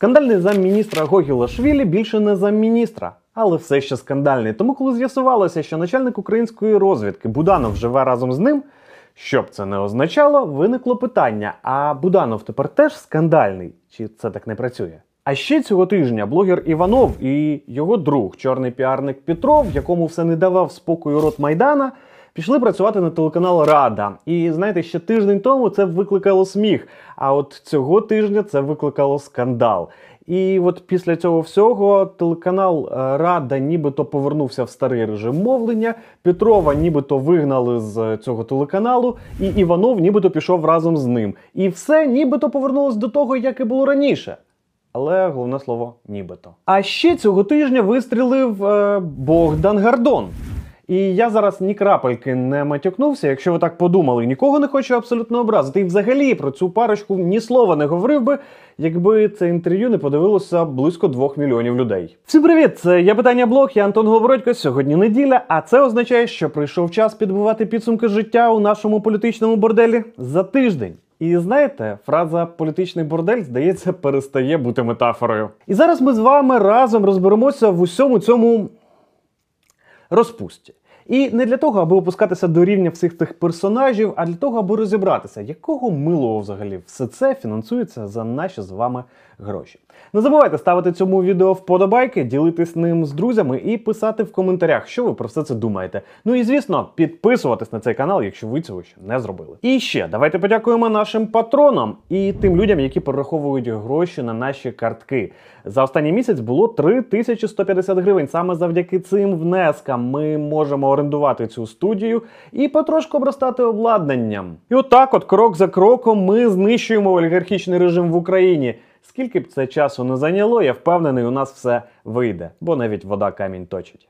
Скандальний замміністра Гогілашвілі більше не замміністра, але все ще скандальний. Тому, коли з'ясувалося, що начальник української розвідки Буданов живе разом з ним, що б це не означало, виникло питання: а Буданов тепер теж скандальний? Чи це так не працює? А ще цього тижня блогер Іванов і його друг, чорний піарник Петров, якому все не давав спокою рот Майдана, пішли працювати на телеканал Рада. І знаєте, ще тиждень тому це викликало сміх. А от цього тижня це викликало скандал. І от після цього всього телеканал е, Рада нібито повернувся в старий режим мовлення. Петрова нібито вигнали з цього телеканалу, і Іванов нібито пішов разом з ним. І все нібито повернулось до того, як і було раніше. Але головне слово нібито. А ще цього тижня вистрілив е, Богдан Гардон. І я зараз ні крапельки не матюкнувся, якщо ви так подумали, нікого не хочу абсолютно образити. І взагалі про цю парочку ні слова не говорив би, якби це інтерв'ю не подивилося близько двох мільйонів людей. Всім привіт! Це я питання блог, я Антон Говородько. Сьогодні неділя, а це означає, що прийшов час підбивати підсумки життя у нашому політичному борделі за тиждень. І знаєте, фраза політичний бордель, здається, перестає бути метафорою. І зараз ми з вами разом розберемося в усьому цьому розпусті. І не для того, аби опускатися до рівня всіх тих персонажів, а для того, аби розібратися, якого милого взагалі все це фінансується за наші з вами гроші. Не забувайте ставити цьому відео вподобайки, ділитись ним з друзями і писати в коментарях, що ви про все це думаєте. Ну і звісно, підписуватись на цей канал, якщо ви цього ще не зробили. І ще давайте подякуємо нашим патронам і тим людям, які перераховують гроші на наші картки. За останній місяць було 3150 гривень. Саме завдяки цим внескам ми можемо орендувати цю студію і потрошку обростати обладнанням. І отак, от крок за кроком, ми знищуємо олігархічний режим в Україні. Скільки б це часу не зайняло, я впевнений, у нас все вийде, бо навіть вода камінь точить.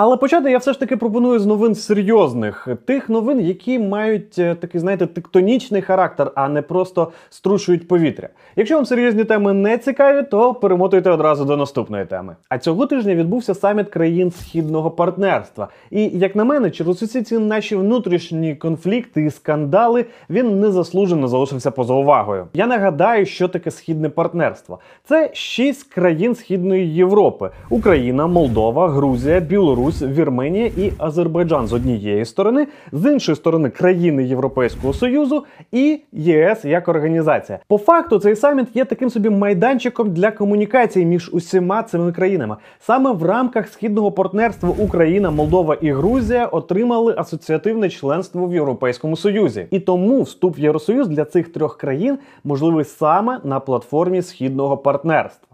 Але почати я все ж таки пропоную з новин серйозних, тих новин, які мають е, такий, знаєте, тектонічний характер, а не просто струшують повітря. Якщо вам серйозні теми не цікаві, то перемотуйте одразу до наступної теми. А цього тижня відбувся саміт країн східного партнерства. І як на мене, через усі ці наші внутрішні конфлікти і скандали він незаслужено залишився поза увагою. Я нагадаю, що таке східне партнерство. Це шість країн Східної Європи: Україна, Молдова, Грузія, Білорусь. Вірменія і Азербайджан з однієї сторони, з іншої сторони країни Європейського Союзу і ЄС як організація. По факту цей саміт є таким собі майданчиком для комунікації між усіма цими країнами. Саме в рамках східного партнерства Україна, Молдова і Грузія отримали асоціативне членство в Європейському Союзі. І тому вступ в Євросоюз для цих трьох країн можливий саме на платформі східного партнерства.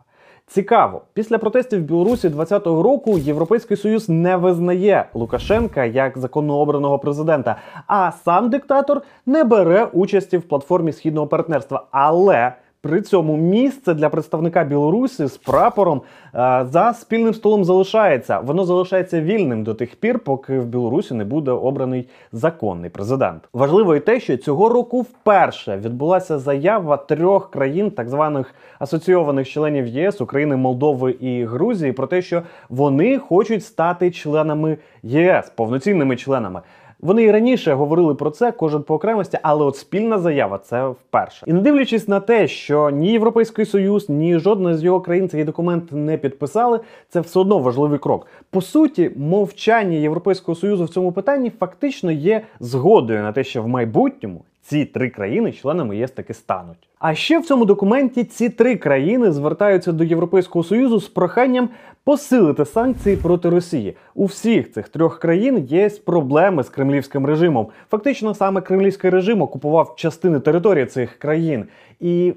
Цікаво, після протестів в Білорусі 2020 року Європейський Союз не визнає Лукашенка як законообраного президента, а сам диктатор не бере участі в платформі східного партнерства. Але при цьому місце для представника Білорусі з прапором е, за спільним столом залишається. Воно залишається вільним до тих пір, поки в Білорусі не буде обраний законний президент. Важливо і те, що цього року вперше відбулася заява трьох країн, так званих асоційованих членів ЄС України, Молдови і Грузії, про те, що вони хочуть стати членами ЄС, повноцінними членами. Вони і раніше говорили про це, кожен по окремості, але от спільна заява це вперше. І не дивлячись на те, що ні Європейський Союз, ні жодна з його країн цей документ не підписали, це все одно важливий крок. По суті, мовчання Європейського союзу в цьому питанні фактично є згодою на те, що в майбутньому ці три країни членами ЄС таки стануть. А ще в цьому документі ці три країни звертаються до Європейського союзу з проханням посилити санкції проти Росії. У всіх цих трьох країн є проблеми з кремлівським режимом. Фактично, саме кремлівський режим окупував частини території цих країн. І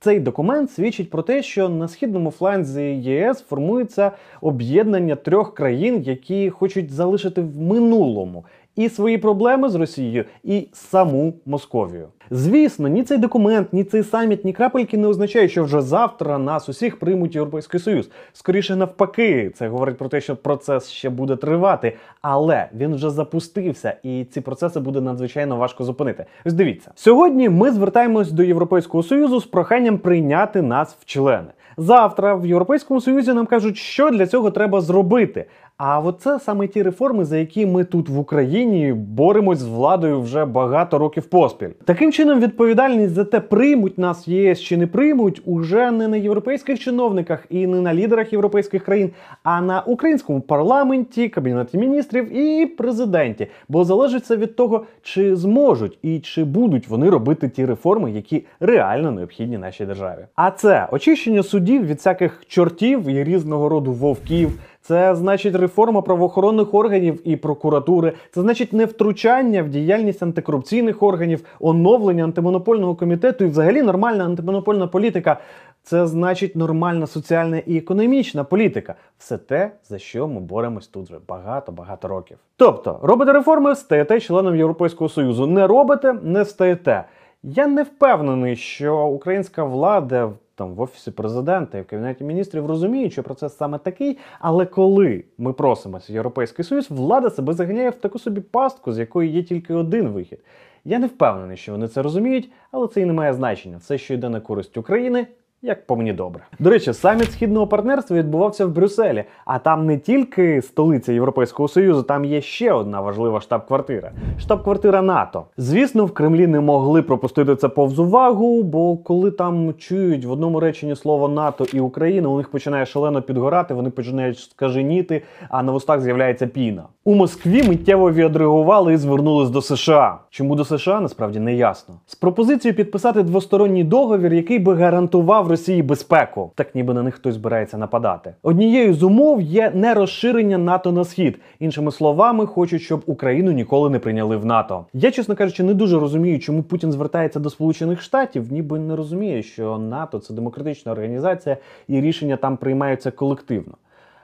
цей документ свідчить про те, що на східному фланзі ЄС формується об'єднання трьох країн, які хочуть залишити в минулому і свої проблеми з Росією, і саму Московію. Звісно, ні цей документ, ні цей саміт, ні крапельки не означає, що вже завтра нас усіх приймуть Європейський Союз. Скоріше навпаки, це говорить про те, що процес ще буде тривати, але він вже запустився, і ці процеси буде надзвичайно важко зупинити. Ось дивіться, сьогодні ми звертаємось до Європейського союзу з проханням прийняти нас в члени. Завтра в Європейському Союзі нам кажуть, що для цього треба зробити. А от це саме ті реформи, за які ми тут в Україні боремось з владою вже багато років поспіль. Таким чином, відповідальність за те, приймуть нас ЄС чи не приймуть, уже не на європейських чиновниках і не на лідерах європейських країн, а на українському парламенті, кабінеті міністрів і президенті. Бо залежить це від того, чи зможуть і чи будуть вони робити ті реформи, які реально необхідні нашій державі. А це очищення судів від всяких чортів і різного роду вовків. Це значить реформа правоохоронних органів і прокуратури. Це значить не втручання в діяльність антикорупційних органів, оновлення антимонопольного комітету і взагалі нормальна антимонопольна політика. Це значить нормальна соціальна і економічна політика. Все те, за що ми боремось тут вже багато-багато років. Тобто, робите реформи, стаєте членом Європейського Союзу. Не робите, не стаєте. Я не впевнений, що українська влада там в офісі президента і в кабінеті міністрів розуміють, що процес саме такий. Але коли ми просимося Європейський Союз, влада себе заганяє в таку собі пастку, з якої є тільки один вихід. Я не впевнений, що вони це розуміють, але це і не має значення. Все, що йде на користь України, як по мені добре. До речі, саміт східного партнерства відбувався в Брюсселі, а там не тільки столиця Європейського Союзу, там є ще одна важлива штаб-квартира штаб-квартира НАТО. Звісно, в Кремлі не могли пропустити це повз увагу, бо коли там чують в одному реченні слово НАТО і Україна, у них починає шалено підгорати, вони починають скаженіти, а на вустах з'являється піна. У Москві миттєво відреагували і звернулись до США. Чому до США насправді не ясно. З пропозицією підписати двосторонній договір, який би гарантував Росії безпеку, так ніби на них хтось збирається нападати. Однією з умов є не розширення НАТО на схід. Іншими словами, хочуть, щоб Україну ніколи не прийняли в НАТО. Я, чесно кажучи, не дуже розумію, чому Путін звертається до Сполучених Штатів, ніби не розуміє, що НАТО це демократична організація, і рішення там приймаються колективно.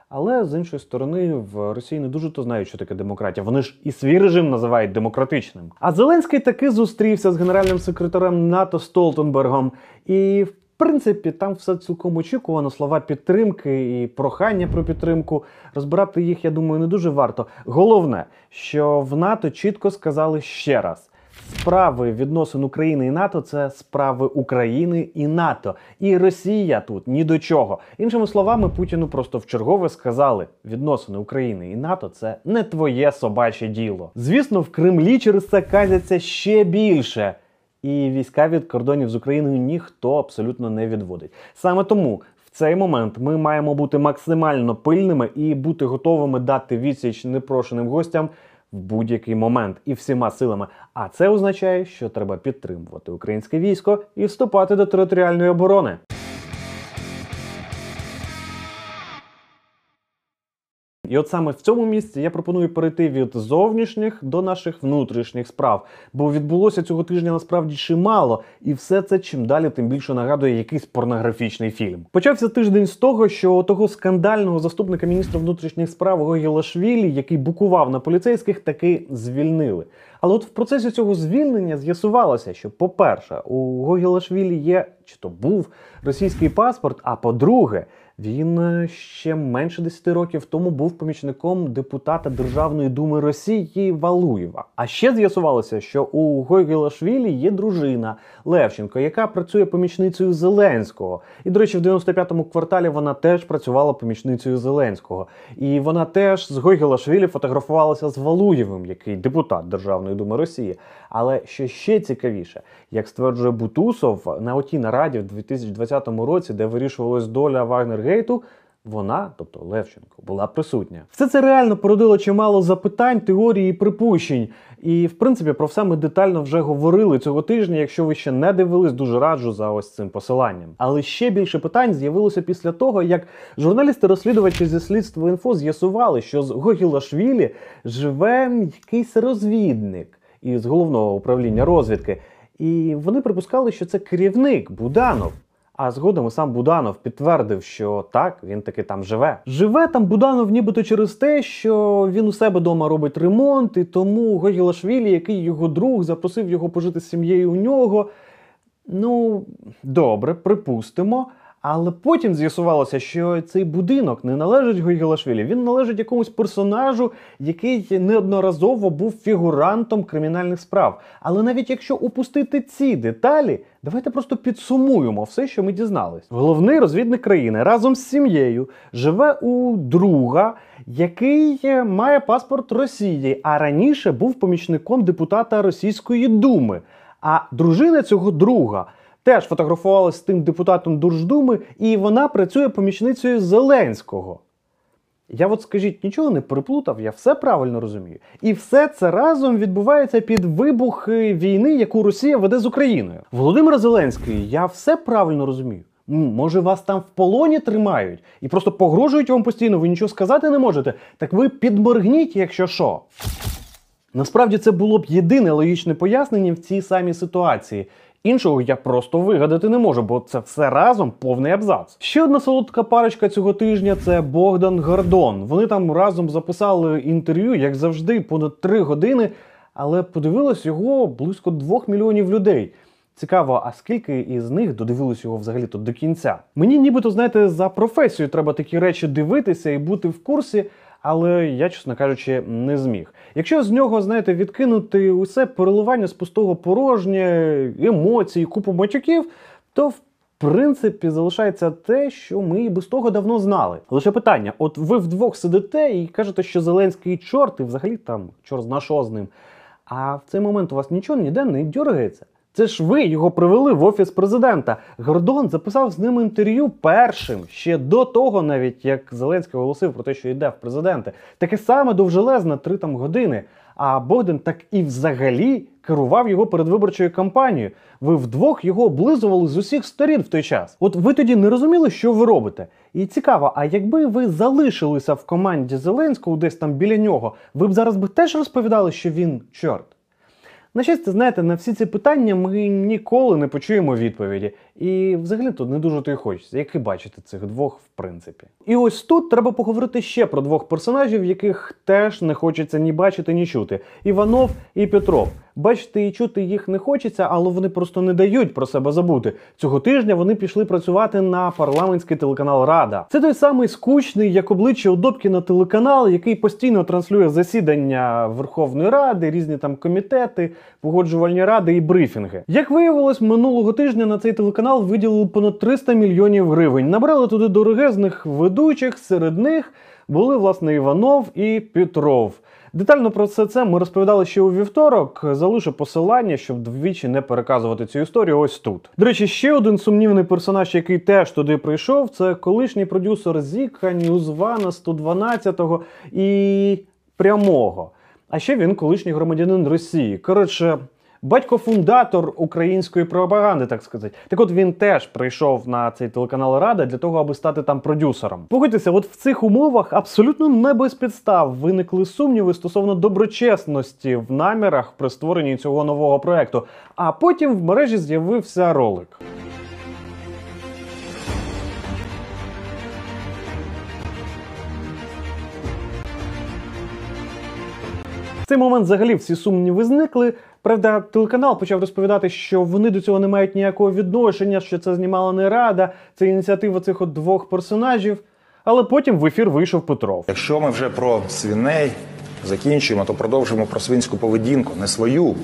Але з іншої сторони, в Росії не дуже то знають, що таке демократія. Вони ж і свій режим називають демократичним. А Зеленський таки зустрівся з генеральним секретарем НАТО Столтенбергом. І в принципі там все цілком очікувано. Слова підтримки і прохання про підтримку. Розбирати їх, я думаю, не дуже варто. Головне, що в НАТО чітко сказали ще раз. Справи відносин України і НАТО це справи України і НАТО. І Росія тут ні до чого. Іншими словами, Путіну просто вчергове сказали: відносини України і НАТО це не твоє собаче діло. Звісно, в Кремлі через це казяться ще більше. І війська від кордонів з Україною ніхто абсолютно не відводить. Саме тому в цей момент ми маємо бути максимально пильними і бути готовими дати відсіч непрошеним гостям в будь-який момент і всіма силами. А це означає, що треба підтримувати українське військо і вступати до територіальної оборони. І от саме в цьому місці я пропоную перейти від зовнішніх до наших внутрішніх справ, бо відбулося цього тижня насправді чимало, і все це чим далі, тим більше нагадує якийсь порнографічний фільм. Почався тиждень з того, що того скандального заступника міністра внутрішніх справ Гогілашвілі, який букував на поліцейських, таки звільнили. Але от в процесі цього звільнення з'ясувалося, що, по-перше, у Гогілашвілі є чи то був російський паспорт, а по-друге, він е, ще менше 10 років тому був помічником депутата Державної думи Росії Валуєва. А ще з'ясувалося, що у Гойгелашвілі є дружина Левченко, яка працює помічницею Зеленського. І, до речі, в 95-му кварталі вона теж працювала помічницею Зеленського. І вона теж з Гойгелашвілі фотографувалася з Валуєвим, який депутат Державної думи Росії. Але що ще цікавіше, як стверджує Бутусов на отій нараді в 2020 році, де вирішувалась доля Вагнергейту, вона, тобто Левченко, була присутня. Все це реально породило чимало запитань, теорій і припущень. І в принципі про все ми детально вже говорили цього тижня. Якщо ви ще не дивились, дуже раджу за ось цим посиланням. Але ще більше питань з'явилося після того, як журналісти-розслідувачі зі слідства інфо з'ясували, що з Гогілашвілі живе якийсь розвідник із головного управління розвідки. І вони припускали, що це керівник Буданов. А згодом і сам Буданов підтвердив, що так, він таки там живе. Живе там Буданов нібито через те, що він у себе вдома робить ремонт, і тому Гогілашвілі, який його друг, запросив його пожити з сім'єю у нього. Ну, добре, припустимо. Але потім з'ясувалося, що цей будинок не належить Гойгелашвілі, він належить якомусь персонажу, який неодноразово був фігурантом кримінальних справ. Але навіть якщо упустити ці деталі, давайте просто підсумуємо все, що ми дізнались. Головний розвідник країни разом з сім'єю живе у друга, який е, має паспорт Росії, а раніше був помічником депутата Російської думи. А дружина цього друга теж фотографувалася з тим депутатом Держдуми, і вона працює помічницею Зеленського. Я от скажіть, нічого не переплутав, я все правильно розумію. І все це разом відбувається під вибухи війни, яку Росія веде з Україною. Володимир Зеленський, я все правильно розумію. Може, вас там в полоні тримають і просто погрожують вам постійно, ви нічого сказати не можете. Так ви підморгніть, якщо що. Насправді це було б єдине логічне пояснення в цій самій ситуації. Іншого я просто вигадати не можу, бо це все разом повний абзац. Ще одна солодка парочка цього тижня це Богдан Гордон. Вони там разом записали інтерв'ю, як завжди, понад три години, але подивилось його близько двох мільйонів людей. Цікаво, а скільки із них додивились його взагалі то до кінця? Мені нібито, знаєте, за професію треба такі речі дивитися і бути в курсі, але я, чесно кажучи, не зміг. Якщо з нього, знаєте, відкинути усе переливання з пустого порожнє, емоції, купу матюків, то в принципі залишається те, що ми і без того давно знали. Лише питання: от ви вдвох сидите і кажете, що Зеленський чорт, і взагалі там чорт зна що з ним. А в цей момент у вас нічого ніде не дергається. Це ж ви його привели в офіс президента. Гордон записав з ним інтерв'ю першим ще до того, навіть як Зеленський оголосив про те, що йде в президенти. Таке саме довжелезне три там години. А Богдан так і взагалі керував його передвиборчою кампанією. Ви вдвох його облизували з усіх сторін в той час. От ви тоді не розуміли, що ви робите. І цікаво, а якби ви залишилися в команді Зеленського десь там біля нього, ви б зараз би теж розповідали, що він чорт. На щастя, знаєте, на всі ці питання ми ніколи не почуємо відповіді. І взагалі тут не дуже то й хочеться, як і бачити цих двох, в принципі. І ось тут треба поговорити ще про двох персонажів, яких теж не хочеться ні бачити, ні чути: Іванов і Петров. Бачити і чути їх не хочеться, але вони просто не дають про себе забути. Цього тижня вони пішли працювати на парламентський телеканал Рада. Це той самий скучний, як обличчя у Добкіна телеканал, який постійно транслює засідання Верховної Ради, різні там комітети, погоджувальні ради і брифінги. Як виявилось, минулого тижня на цей телеканал виділили понад 300 мільйонів гривень. Набрали туди дорогезних ведучих, серед них були власне Іванов і Петров. Детально про все це ми розповідали ще у вівторок. Залишу посилання, щоб двічі не переказувати цю історію. Ось тут. До речі, ще один сумнівний персонаж, який теж туди прийшов, це колишній продюсер Зіка, Ньюзвана 112 і прямого. А ще він колишній громадянин Росії. Коротше. Батько-фундатор української пропаганди, так сказати. Так от він теж прийшов на цей телеканал Рада для того, аби стати там продюсером. Погодьтеся, от в цих умовах абсолютно не без підстав виникли сумніви стосовно доброчесності в намірах при створенні цього нового проекту. А потім в мережі з'явився ролик. Цей момент взагалі всі сумніви зникли. Правда, телеканал почав розповідати, що вони до цього не мають ніякого відношення, що це знімала не рада, це ініціатива цих от двох персонажів. Але потім в ефір вийшов Петров. Якщо ми вже про свиней закінчуємо, то продовжимо про свинську поведінку, не свою,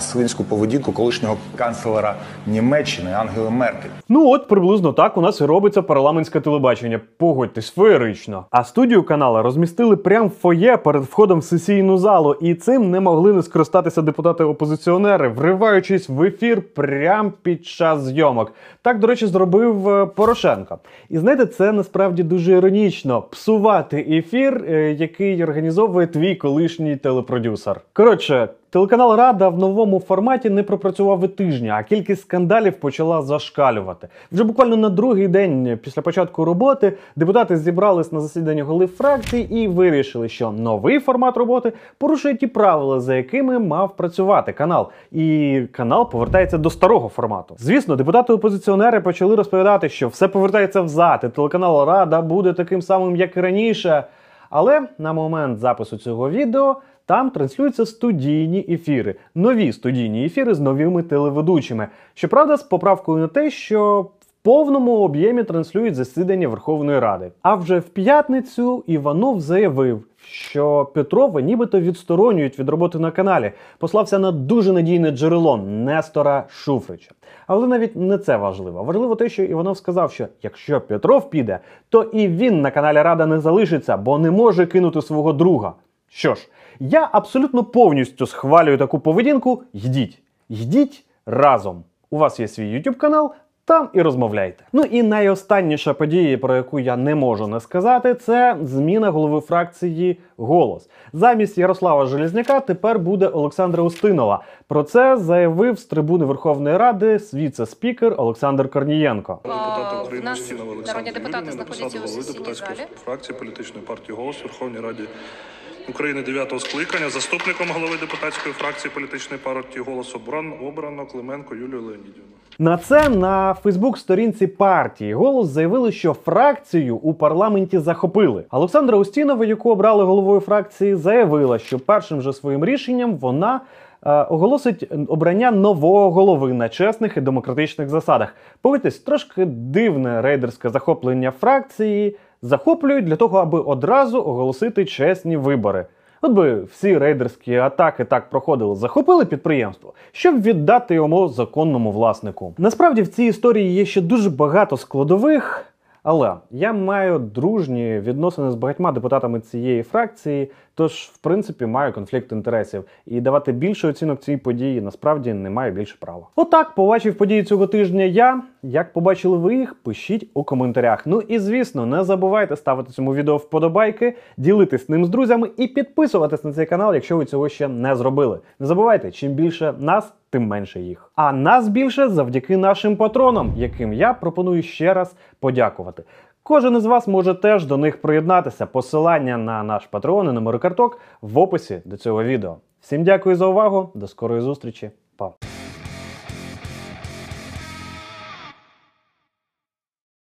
свинську поведінку колишнього канцлера Німеччини Ангели Меркель. Ну от приблизно так у нас і робиться парламентське телебачення. Погодьтесь, феєрично. А студію канала розмістили прямо в фоє перед входом в сесійну залу, і цим не могли не скористатися депутати-опозиціонери, вриваючись в ефір прямо під час зйомок. Так, до речі, зробив е, Порошенко. І знаєте, це насправді дуже іронічно псувати ефір, е, який організовує твій колишній телепродюсер. Коротше. Телеканал Рада в новому форматі не пропрацював і тижня, а кількість скандалів почала зашкалювати. Вже буквально на другий день після початку роботи депутати зібрались на засідання голів фракцій і вирішили, що новий формат роботи порушує ті правила, за якими мав працювати канал. І канал повертається до старого формату. Звісно, депутати-опозиціонери почали розповідати, що все повертається взад, і телеканал Рада буде таким самим, як і раніше. Але на момент запису цього відео. Там транслюються студійні ефіри, нові студійні ефіри з новими телеведучими. Щоправда, з поправкою на те, що в повному об'ємі транслюють засідання Верховної Ради. А вже в п'ятницю Іванов заявив, що Петрова нібито відсторонюють від роботи на каналі. Послався на дуже надійне джерело Нестора Шуфрича. Але навіть не це важливо. Важливо те, що Іванов сказав, що якщо Петров піде, то і він на каналі Рада не залишиться, бо не може кинути свого друга. Що ж, я абсолютно повністю схвалюю таку поведінку. Йдіть, йдіть разом. У вас є свій YouTube канал. Там і розмовляйте. Ну і найостанніша подія, про яку я не можу не сказати, це зміна голови фракції Голос. Замість Ярослава Железняка тепер буде Олександра Устинова. Про це заявив з трибуни Верховної Ради віце-спікер Олександр Корнієнко. України в народні депутати знаходяться у сесійній залі. фракції політичної партії «Голос» в Верховній Раді України 9 скликання. Заступником голови депутатської фракції політичної партії «Голос» обрано, обрано Клименко Юлію Леонідівну. На це на Фейсбук-сторінці партії голос заявили, що фракцію у парламенті захопили. Олександра Устінова, яку обрали головою фракції, заявила, що першим же своїм рішенням вона. е, Оголосить обрання нового голови на чесних і демократичних засадах. Погодьтесь, трошки дивне рейдерське захоплення фракції захоплюють для того, аби одразу оголосити чесні вибори. От би всі рейдерські атаки так проходили, захопили підприємство, щоб віддати йому законному власнику. Насправді в цій історії є ще дуже багато складових. Але я маю дружні відносини з багатьма депутатами цієї фракції, тож, в принципі, маю конфлікт інтересів. І давати більше оцінок цій події насправді не маю більше права. Отак побачив події цього тижня я. Як побачили ви їх, пишіть у коментарях. Ну і звісно, не забувайте ставити цьому відео вподобайки, ділитись ним з друзями і підписуватись на цей канал, якщо ви цього ще не зробили. Не забувайте, чим більше нас, тим менше їх. А нас більше завдяки нашим патронам, яким я пропоную ще раз подякувати. Кожен із вас може теж до них приєднатися. Посилання на наш патрон і номери карток в описі до цього відео. Всім дякую за увагу. До скорої зустрічі. Па.